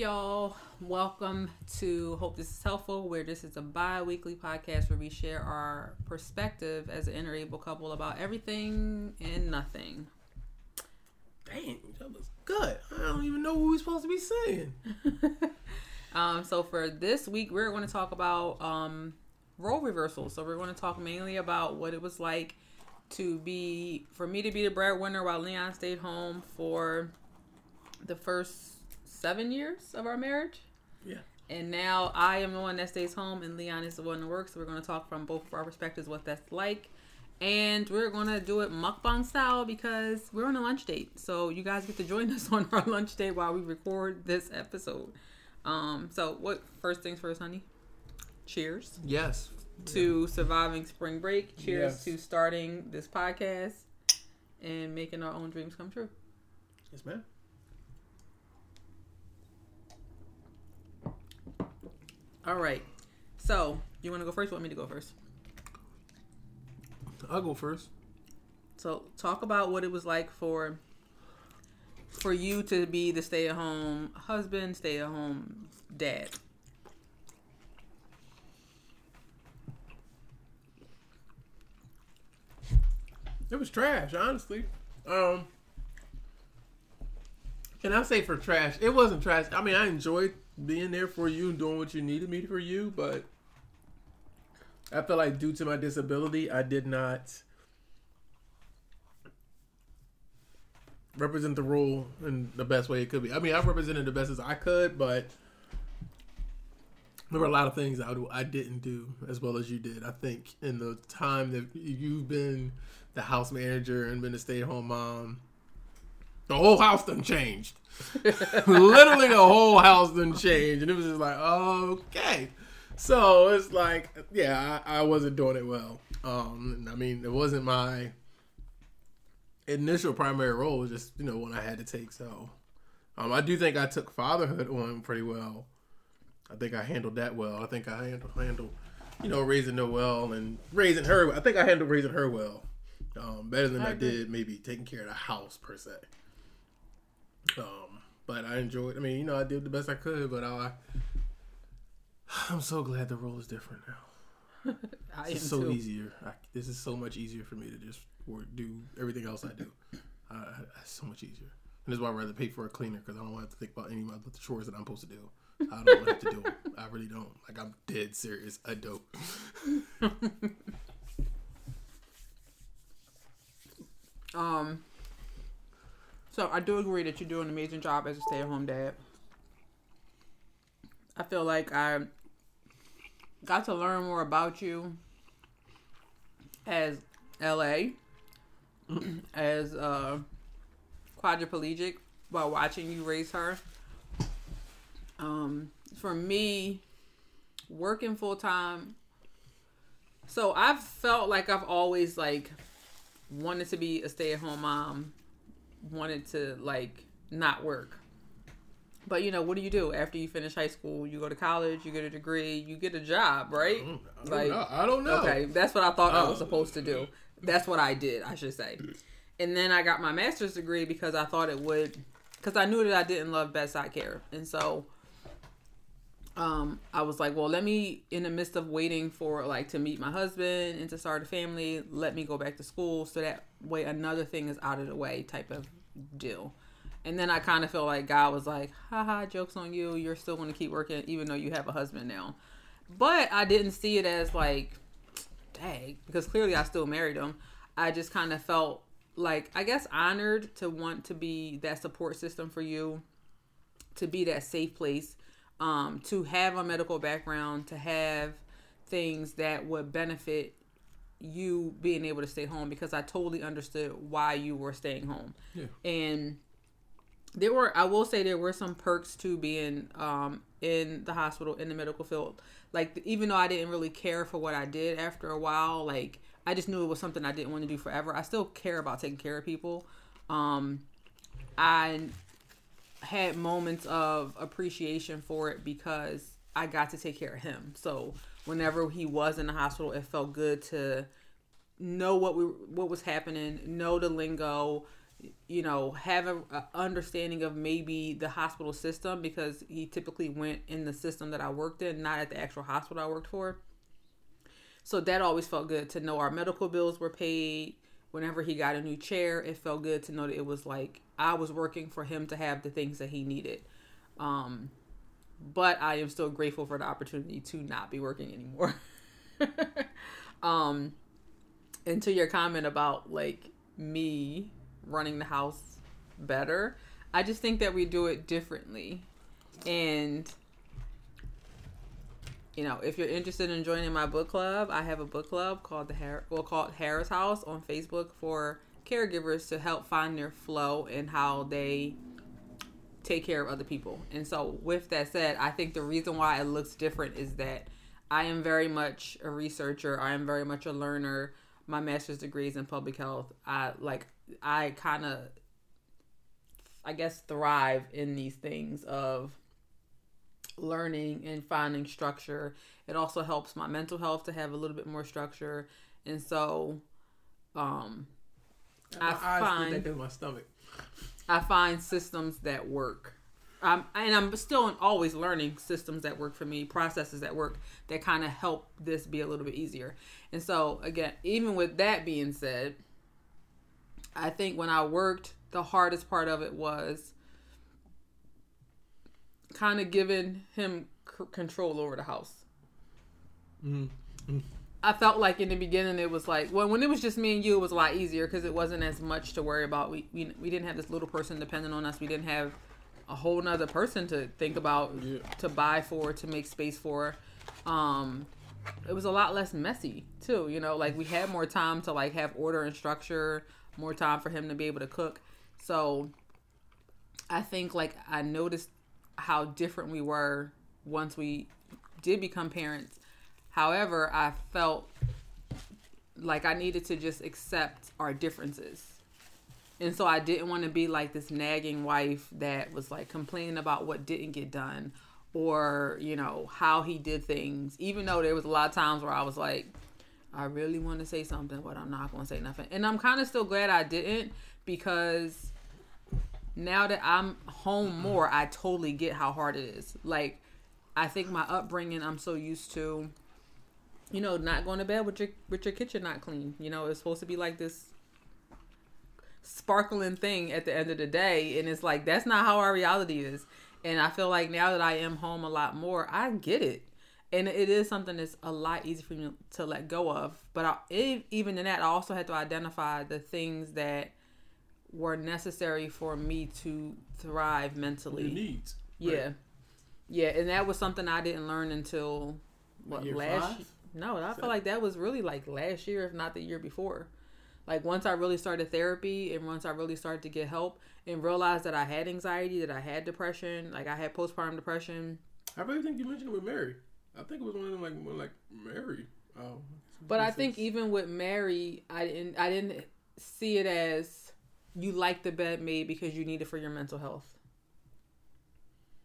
y'all. Welcome to Hope This is Helpful, where this is a bi weekly podcast where we share our perspective as an interabled couple about everything and nothing. Dang, that was good. I don't even know what we're supposed to be saying. um, so, for this week, we're going to talk about um, role reversal. So, we're going to talk mainly about what it was like to be, for me to be the breadwinner while Leon stayed home for the first seven years of our marriage. Yeah. And now I am the one that stays home, and Leon is the one that works. So we're going to talk from both of our perspectives what that's like, and we're going to do it mukbang style because we're on a lunch date. So you guys get to join us on our lunch date while we record this episode. Um. So what? First things first, honey. Cheers Yes. to surviving spring break. Cheers Yes. to starting this podcast and making our own dreams come true. Yes, ma'am. All right. So you want to go first? You want me to go first? I'll go first. So talk about what it was like for for you to be the stay at home husband, stay at home dad. It was trash, honestly. Um, and I say for trash, it wasn't trash. I mean, I enjoyed being there for you and doing what you needed me for you, but I feel like due to my disability, I did not represent the role in the best way it could be. I mean, I represented the best as I could, but there were a lot of things I, I didn't do as well as you did. I think in the time that you've been the house manager and been a stay at home mom, the whole house done changed. Literally, the whole house done changed, and it was just like, okay. So it's like, yeah, I, I wasn't doing it well. Um, I mean, it wasn't my initial primary role. It was just you know one I had to take. So, um, I do think I took fatherhood on pretty well. I think I handled that well. I think I handled handled, you know, raising Noelle and raising her. I think I handled raising her well, um, better than I I, did maybe taking care of the house per se. Um, but I enjoyed. I mean, you know, I did the best I could. But I, I'm so glad the role is different now. It's so too. easier. I, this is so much easier for me to just work, do everything else I do. Uh, it's so much easier. And that's why I'd rather pay for a cleaner because I don't have to think about any of the chores that I'm supposed to do. I don't have to do. I really don't. Like I'm dead serious. I don't. Um. So I do agree that you do an amazing job as a stay-at-home dad. I feel like I got to learn more about you as LA, as uh, quadriplegic while watching you raise her. Um, for me, working full time. So I've felt like I've always like wanted to be a stay at home mom, wanted to like not work. But you know, what do you do after you finish high school? You go to college, you get a degree, you get a job, right? I don't Like, know. I don't know. Okay, that's what I thought I was Oh. supposed to do. That's what I did, I should say. And then I got my master's degree because I thought it would, because I knew that I didn't love bedside care, and so um, I was like, well, let me, in the midst of waiting for like to meet my husband and to start a family, let me go back to school so that way another thing is out of the way, type of deal. And then I kind of feel like God was like, haha, jokes on you. You're still going to keep working even though you have a husband now. But I didn't see it as like, dang, because clearly I still married him. I just kind of felt like, I guess, honored to want to be that support system for you, to be that safe place, um, to have a medical background, to have things that would benefit you being able to stay home because I totally understood why you were staying home. Yeah. And there were I will say there were some perks to being um in the hospital in the medical field. Like even though I didn't really care for what I did after a while, like I just knew it was something I didn't want to do forever. I still care about taking care of people. Um I had moments of appreciation for it because I got to take care of him. So whenever he was in the hospital, it felt good to know what we what was happening, know the lingo, you know, have a, a understanding of maybe the hospital system because he typically went in the system that I worked in, not at the actual hospital I worked for. So that always felt good to know our medical bills were paid. Whenever he got a new chair, it felt good to know that it was like I was working for him to have the things that he needed. Um, but I am still grateful for the opportunity to not be working anymore. um, and to your comment about like me running the house better, I just think that we do it differently. And you know, if you're interested in joining my book club, I have a book club called the Har- well called Harris House on Facebook for caregivers to help find their flow and how they take care of other people. And so, with that said, I think the reason why it looks different is that I am very much a researcher. I am very much a learner. My master's degree is in public health. I like I kind of I guess thrive in these things of learning and finding structure. It also helps my mental health to have a little bit more structure. And so um I find- that my stomach. I find systems that work. Um, and I'm still always learning systems that work for me, processes that work that kind of help this be a little bit easier. And so, again, even with that being said, I think when I worked, the hardest part of it was kind of giving him c- control over the house. Mm. I felt like in the beginning it was like well when it was just me and you it was a lot easier because it wasn't as much to worry about. We, we we didn't have this little person depending on us. We didn't have a whole nother person to think about Yeah. to buy for to make space for. Um, it was a lot less messy too. You know, like we had more time to like have order and structure, more time for him to be able to cook. So I think like I noticed how different we were once we did become parents. However, I felt like I needed to just accept our differences. And so I didn't want to be like this nagging wife that was like complaining about what didn't get done or, you know, how he did things. Even though there was a lot of times where I was like, I really want to say something, but I'm not going to say nothing. And I'm kind of still glad I didn't because now that I'm home more, I totally get how hard it is. Like, I think my upbringing, I'm so used to, you know, not going to bed with your with your kitchen not clean. You know, it's supposed to be like this sparkling thing at the end of the day, and it's like that's not how our reality is. And I feel like now that I am home a lot more, I get it, and it is something that's a lot easier for me to let go of. But I, even in that, I also had to identify the things that were necessary for me to thrive mentally. Your needs. Yeah. Yeah, and that was something I didn't learn until what Year last five? No, I Seven? feel like that was really like last year if not the year before. Like once I really started therapy and once I really started to get help and realized that I had anxiety, that I had depression, like I had postpartum depression. I really think you mentioned it with Mary. I think it was one of them like like Mary. Oh, But I think even with Mary, I didn't I didn't see it as you like the bed made because you need it for your mental health.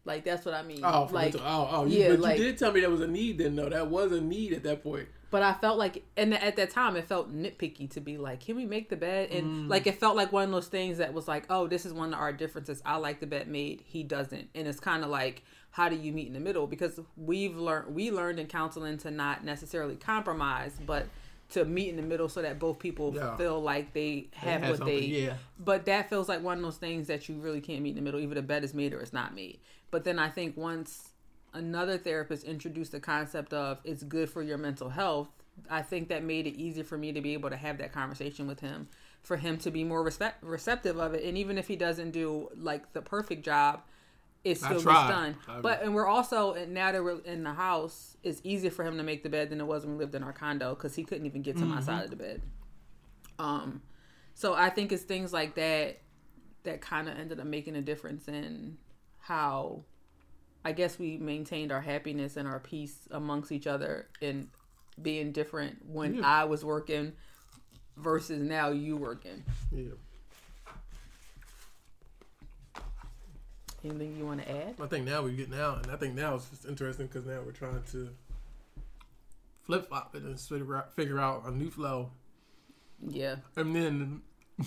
Like that's what I mean. Oh, for like mental, oh, oh, you, yeah, but like- you did tell me there was a need. Then though, that was a need at that point. But I felt like, and at that time, it felt nitpicky to be like, can we make the bed? And mm. like, it felt like one of those things that was like, oh, this is one of our differences. I like the bed made, he doesn't. And it's kind of like, how do you meet in the middle? Because we've learned, we learned in counseling to not necessarily compromise, but to meet in the middle so that both people Yeah. feel like they They have had what they, yeah. but that feels like one of those things that you really can't meet in the middle. Either the bed is made or it's not made. But then I think once another therapist introduced the concept of it's good for your mental health, I think that made it easier for me to be able to have that conversation with him, for him to be more respect, receptive of it. And even if he doesn't do like the perfect job, it I still gets done. I- but and we're also now that we're in the house, it's easier for him to make the bed than it was when we lived in our condo because he couldn't even get to my side of the bed. Um, so I think it's things like that that kind of ended up making a difference in how I guess we maintained our happiness and our peace amongst each other and being different when Yeah. I was working versus now you working. Yeah. Anything you want to add? I think now we get now, and I think now it's just interesting because now we're trying to flip flop it and figure out, figure out a new flow, Yeah. and then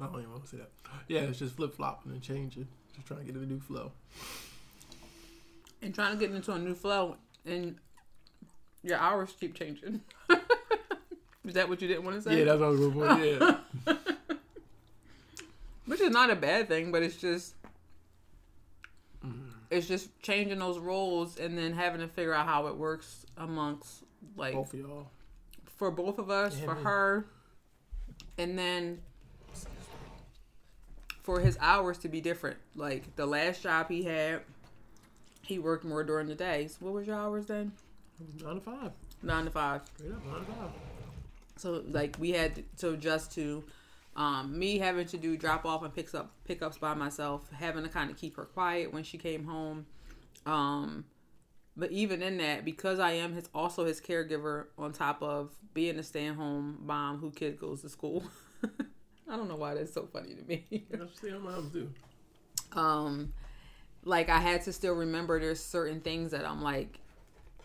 I don't even want to say that. Yeah, it's just flip flopping and changing. Just trying to get a new flow. And trying to get into a new flow, and your hours keep changing. is that what you didn't want to say? Yeah, that's what I was going for. Yeah. Is not a bad thing, but it's just mm-hmm. it's just changing those roles and then having to figure out how it works amongst like Both of y'all. for both of us, Yeah, for man. her, and then for his hours to be different. Like the last job he had, he worked more during the days. What was your hours then? Nine to five. Nine to five. Straight up, nine to five. So like we had to adjust to um, me having to do drop off and picks up pickups by myself, having to kind of keep her quiet when she came home. Um, but even in that, because I am his also his caregiver on top of being a stay at home mom who kid goes to school. I don't know why that's so funny to me. That's what moms do. um like I had to still remember there's certain things that I'm like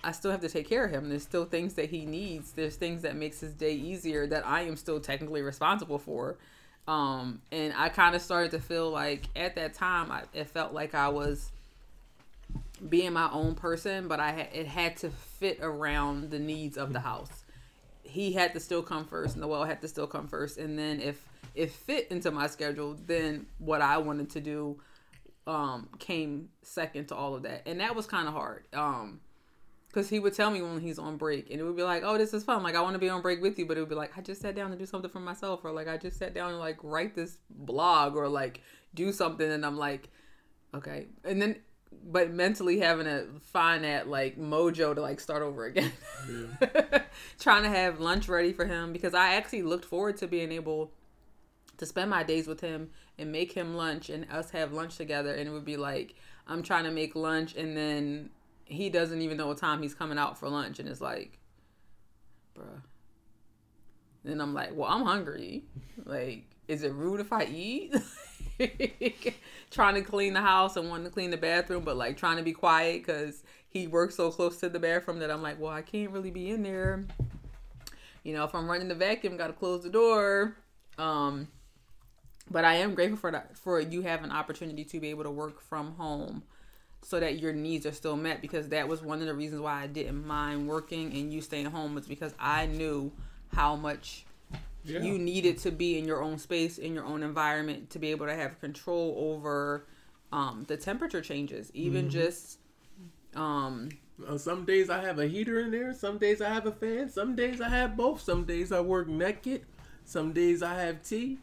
I still have to take care of him. There's still things that he needs. There's things that makes his day easier that I am still technically responsible for. Um and I kind of started to feel like at that time I, it felt like I was being my own person, but I it had to fit around the needs of the house. He had to still come first, Noel had to still come first, and then if it fit into my schedule, then what I wanted to do um came second to all of that. And that was kind of hard. Um because he would tell me when he's on break and it would be like oh this is fun. Like i want to be on break with you but it would be like i just sat down to do something for myself or like i just sat down and like write this blog or like do something and i'm like okay. And then but mentally having to find that like mojo to like start over again. Trying to have lunch ready for him because i actually looked forward to being able to spend my days with him and make him lunch and us have lunch together and it would be like i'm trying to make lunch and then he doesn't even know what time he's coming out for lunch and it's like bruh. And i'm like well i'm hungry. Like is it rude if i eat? Trying to clean the house and wanting to clean the bathroom but like trying to be quiet because he works so close to the bathroom that i'm like well i can't really be in there. You know if i'm running the vacuum gotta close the door. Um but i am grateful for that for you have an opportunity to be able to work from home so that your needs are still met because that was one of the reasons why I didn't mind working and you staying home was because I knew how much Yeah. you needed to be in your own space in your own environment to be able to have control over um, the temperature changes even just um, Uh, some days I have a heater in there. Some days I have a fan. Some days I have both. Some days I work naked. Some days I have tea.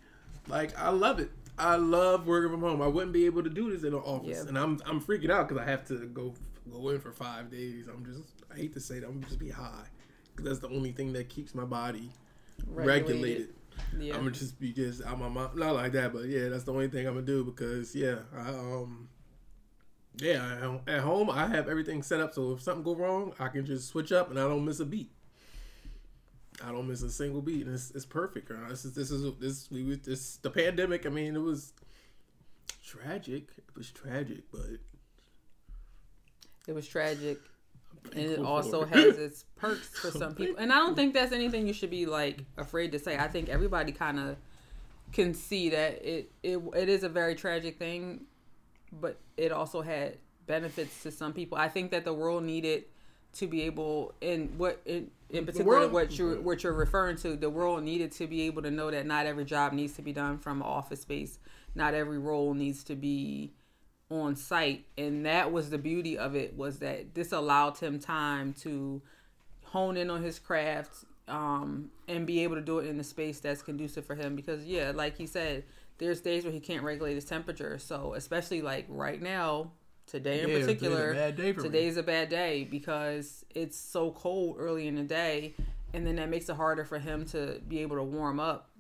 Like I love it. I love working from home. I wouldn't be able to do this in an office, Yeah. and I'm I'm freaking out because I have to go go in for five days. I'm just I hate to say that I'm just be high because that's the only thing that keeps my body regulated. yeah I'm gonna just be just out my mind, not like that, but yeah, that's the only thing I'm gonna do because yeah, I um, yeah, I, at home I have everything set up so if something go wrong, I can just switch up and I don't miss a beat. I don't miss a single beat, and it's, it's perfect. girl. This is this is this we was this the pandemic. I mean, it was tragic. It was tragic, but it was tragic and it also has its perks for some people and i don't think that's anything you should be like afraid to say i think everybody kind of can see that it, it it is a very tragic thing but it also had benefits to some people i think that the world needed to be able in what in, in particular world- what you what you're referring to the world needed to be able to know that not every job needs to be done from office space. Not every role needs to be on site. And that was the beauty of it was that this allowed him time to hone in on his craft um, and be able to do it in a space that's conducive for him. Because yeah like he said there's days where he can't regulate his temperature. So especially like right now today in Yeah, today's particular for me. today's a bad day because it's so cold early in the day and then that makes it harder for him to be able to warm up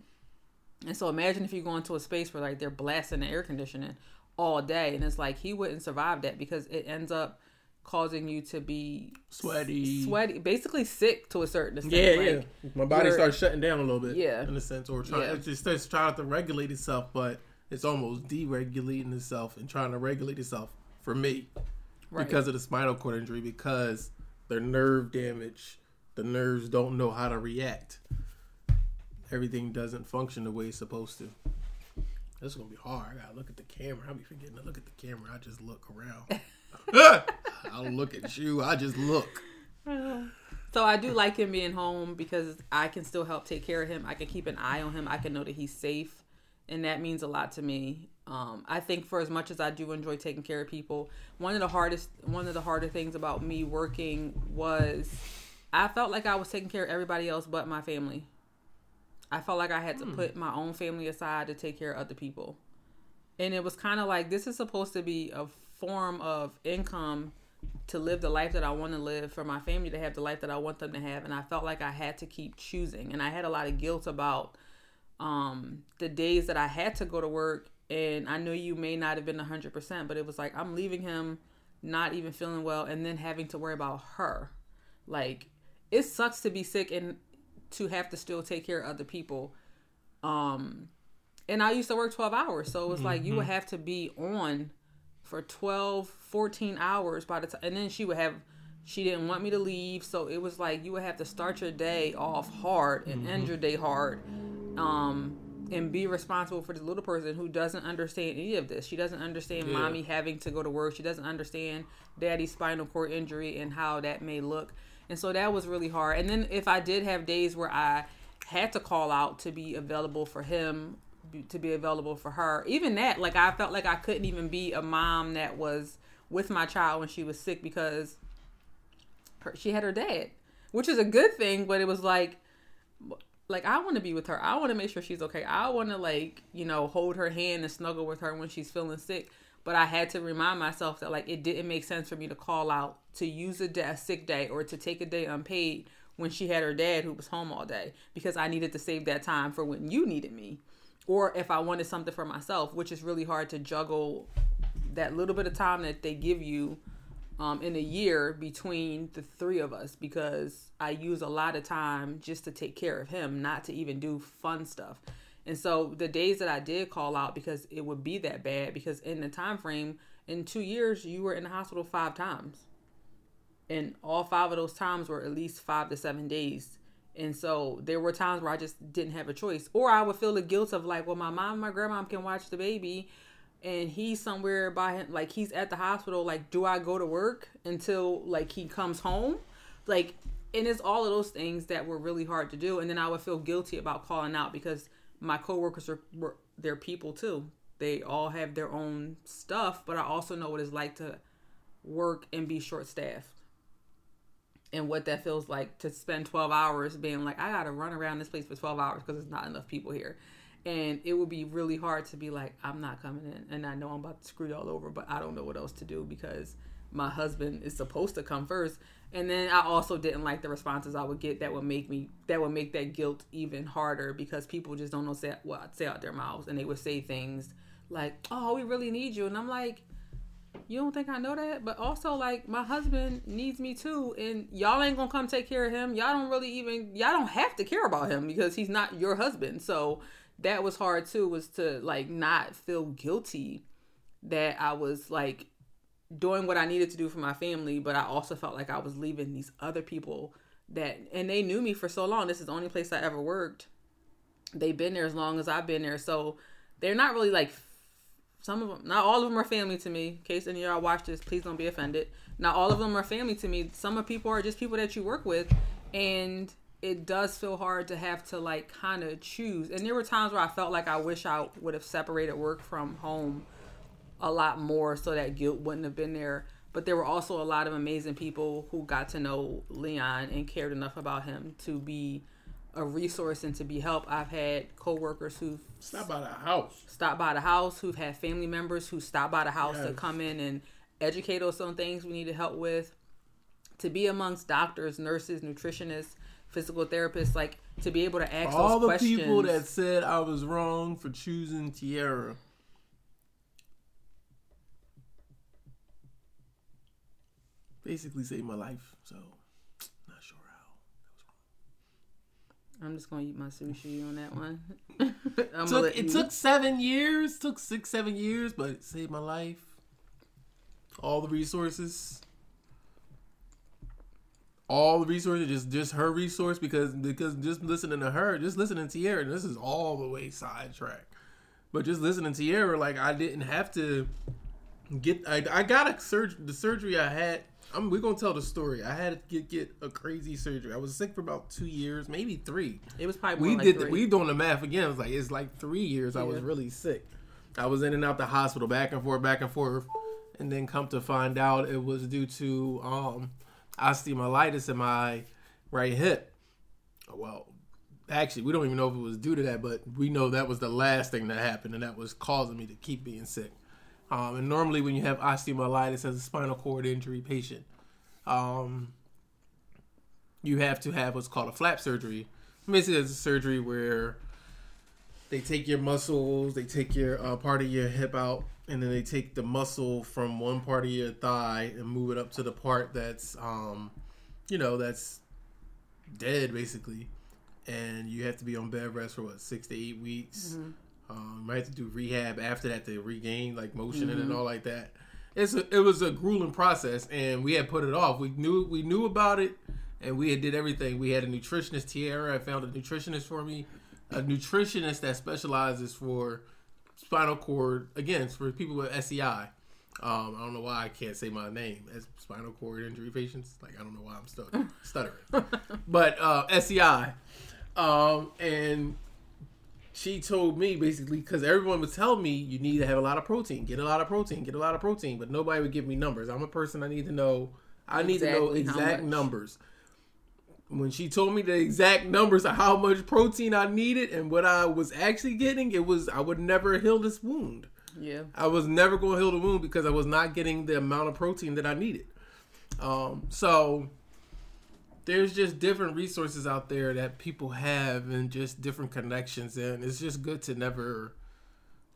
and so imagine if you go into a space where like they're blasting the air conditioning all day, and it's like he wouldn't survive that because it ends up causing you to be Sweaty. sweaty, basically sick to a certain extent. Yeah, like, yeah. My body starts shutting down a little bit. Yeah. In a sense, or trying, Yeah. it just starts trying to regulate itself, but it's almost deregulating itself and trying to regulate itself for me Right. because of the spinal cord injury, because the nerve damage, the nerves don't know how to react. Everything doesn't function the way it's supposed to. This is gonna be hard. I gotta look at the camera. I'll be forgetting to look at the camera. I just look around. I don't look at you. I just look. So I do like him being home because I can still help take care of him. I can keep an eye on him. I can know that he's safe, and that means a lot to me. Um, I think for as much as I do enjoy taking care of people, one of the hardest, one of the harder things about me working was I felt like I was taking care of everybody else but my family. I felt like I had to put my own family aside to take care of other people. And it was kind of like this is supposed to be a form of income to live the life that I want to live for my family to have the life that I want them to have and I felt like I had to keep choosing and I had a lot of guilt about um the days that I had to go to work and I know you may not have been 100% but it was like I'm leaving him not even feeling well and then having to worry about her. Like it sucks to be sick and to have to still take care of other people. Um and I used to work 12 hours so it was like you would have to be on for 12 14 hours by the time and then she would have she didn't want me to leave so it was like you would have to start your day off hard and end your day hard. Um and be responsible for this little person who doesn't understand any of this. She doesn't understand Yeah. mommy having to go to work. She doesn't understand daddy's spinal cord injury and how that may look. And so that was really hard. And then if i did have days where i had to call out to be available for him to be available for her even that like i felt like i couldn't even be a mom that was with my child when she was sick because her, she had her dad which is a good thing but it was like like I want to be with her. I want to make sure she's okay. I want to like, you know, hold her hand and snuggle with her when she's feeling sick. But I had to remind myself that like it didn't make sense for me to call out to use a, day, a sick day or to take a day unpaid when she had her dad who was home all day because I needed to save that time for when you needed me or if I wanted something for myself, which is really hard to juggle that little bit of time that they give you um, in a year between the three of us because I use a lot of time just to take care of him, not to even do fun stuff. And so the days that I did call out because it would be that bad because in the time frame in 2 years you were in the hospital 5 times. And all 5 of those times were at least 5 to 7 days. And so there were times where I just didn't have a choice or I would feel the guilt of like, well my mom my grandma can watch the baby and he's somewhere by him like he's at the hospital like do i go to work until like he comes home? Like and it's all of those things that were really hard to do and then i would feel guilty about calling out because my coworkers are were they're people too. They all have their own stuff but i also know what it's like to work and be short staffed and what that feels like to spend 12 hours being like i gotta run around this place for 12 hours because there's not enough people here and it would be really hard to be like i'm not coming in and i know i'm about to screw y'all over but i don't know what else to do because my husband is supposed to come first and then i also didn't like the responses i would get that would make me that would make that guilt even harder because people just don't know say what say out their mouths and they would say things like oh we really need you and i'm like you don't think I know that? But also, like, my husband needs me too, and y'all ain't gonna come take care of him. Y'all don't really even, y'all don't have to care about him because he's not your husband. So that was hard too, was to like not feel guilty that I was like doing what I needed to do for my family, but I also felt like I was leaving these other people that, and they knew me for so long. This is the only place I ever worked. They've been there as long as I've been there, so they're not really like some of them not all of them are family to me in case any of y'all watch this please don't be offended not all of them are family to me some of people are just people that you work with and it does feel hard to have to like kind of choose and there were times where i felt like i wish i would have separated work from home a lot more so that guilt wouldn't have been there but there were also a lot of amazing people who got to know leon and cared enough about him to be a resource and to be help i've had coworkers who've Stop by the house. stop by the house, who've had family members who stop by the house to come in and educate us on things we needed help with. To be amongst doctors, nurses, nutritionists, physical therapists, like to be able to ask All those the questions. people that said I was wrong for choosing Tierra. Basically saved my life, so not sure how. I'm just gonna eat my sushi on that one. Took, it took seven years, took six, seven years, but it saved my life. All the resources. All the resources, just just her resource because because just listening to her, just listening to Tierra, this is all the way sidetracked. But just listening to Tierra, like I didn't have to get. I, I got a surgery. The surgery I had. I'm, we're gonna tell the story. I had to get, get a crazy surgery. I was sick for about two years, maybe three. It was probably We like did. three. we doing the math again. It was like it's like three years. I was really sick. I was in and out the hospital, back and forth, back and forth, and then come to find out it was due to um, osteomyelitis in my right hip. Well, actually, we don't even know if it was due to that, but we know that was the last thing that happened, and that was causing me to keep being sick. Um, and normally, when you have osteomyelitis as a spinal cord injury patient, um, you have to have what's called a flap surgery. Basically, it's a surgery where they take your muscles, they take your uh, part of your hip out, and then they take the muscle from one part of your thigh and move it up to the part that's, um, you know, that's dead basically. And you have to be on bed rest for what six to eight weeks. Um, you might have to do rehab after that to regain like motion and all like that. It's a, it was a grueling process, and we had put it off. We knew we knew about it, and we had did everything. We had a nutritionist, Tierra. I found a nutritionist for me, a nutritionist that specializes for spinal cord again for people with SCI. Um, I don't know why I can't say my name as spinal cord injury patients. Like I don't know why I'm stuttering, stuttering. but uh, SCI, um, and she told me basically because everyone was telling me you need to have a lot of protein, get a lot of protein, get a lot of protein, but nobody would give me numbers. I'm a person I need to know. I need to know exact numbers. When she told me the exact numbers of how much protein I needed and what I was actually getting, it was I would never heal this wound. yeah. I was never going to heal the wound because I was not getting the amount of protein that I needed. Um, so there's just different resources out there that people have and just different connections and it's just good to never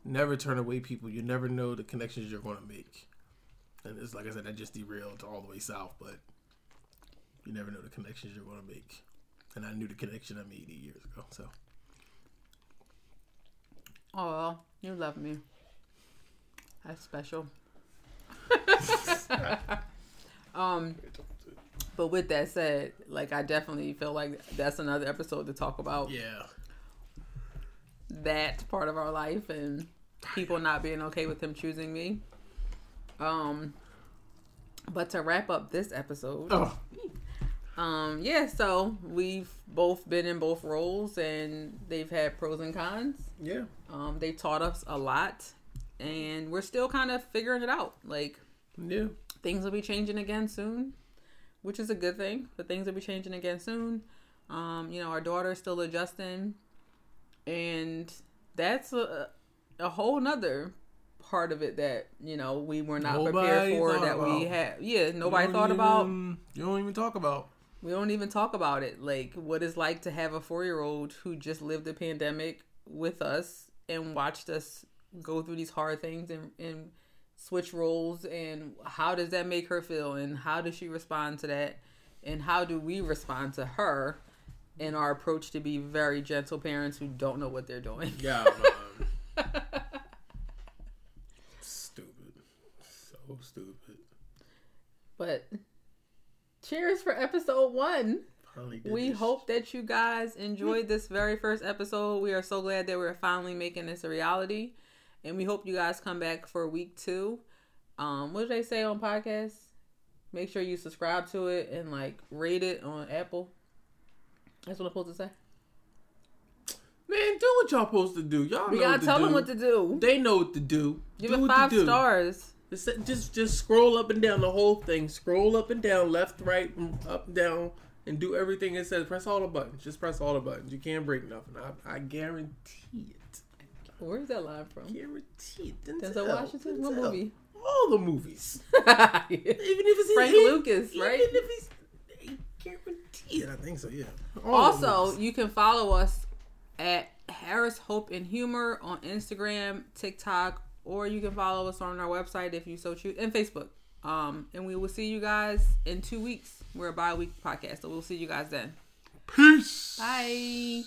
never turn away people. You never know the connections you're going to make. And it's like I said, I just derailed all the way south, but you never know the connections you're going to make. And I knew the connection I made eight years ago. So Oh, you love me. That's special. um, but with that said, like I definitely feel like that's another episode to talk about yeah, that part of our life and people not being okay with him choosing me. Um, but to wrap up this episode, oh, um, yeah, so we've both been in both roles and they've had pros and cons. yeah, Um, they taught us a lot, and we're still kind of figuring it out. Like yeah. things will be changing again soon, which is a good thing. But things will be changing again soon. Um, you know, our daughter's still adjusting, and that's a, a whole nother part of it that you know we were not prepared for. That we about. had, yeah, nobody thought don't about. You don't even talk about. We don't even talk about it. Like what it's like to have a four year old who just lived the pandemic with us and watched us go through these hard things and, and switch roles and how does that make her feel and how does she respond to that and how do we respond to her in our approach to be very gentle parents who don't know what they're doing. Yeah, man. stupid. So stupid. But cheers for episode one. We this. hope that you guys enjoyed this very first episode. We are so glad that we're finally making this a reality. And we hope you guys come back for week two. Um, what did they say on podcasts? Make sure you subscribe to it and like rate it on Apple. That's what I'm supposed to say. Man, do what y'all supposed to do. Y'all We know gotta what to tell do. them what to do. They know what to do. Give do it five stars. Just, just just scroll up and down the whole thing. Scroll up and down, left, right, up and down, and do everything it says. Press all the buttons. Just press all the buttons. You can't break nothing. I, I guarantee it. Where's that line from? Guarantee it. Denzel Washington? What Denzel. movie? All the movies. Even if it's Frank Lucas, even right? Even if he's I guarantee it. I think so. Yeah. All Also, you can follow us at Harris Hope and Humor on Instagram, TikTok, or you can follow us on our website if you so choose, and Facebook. Um, and we will see you guys in two weeks. We're a bi-week podcast, so we'll see you guys then. peace. Bye.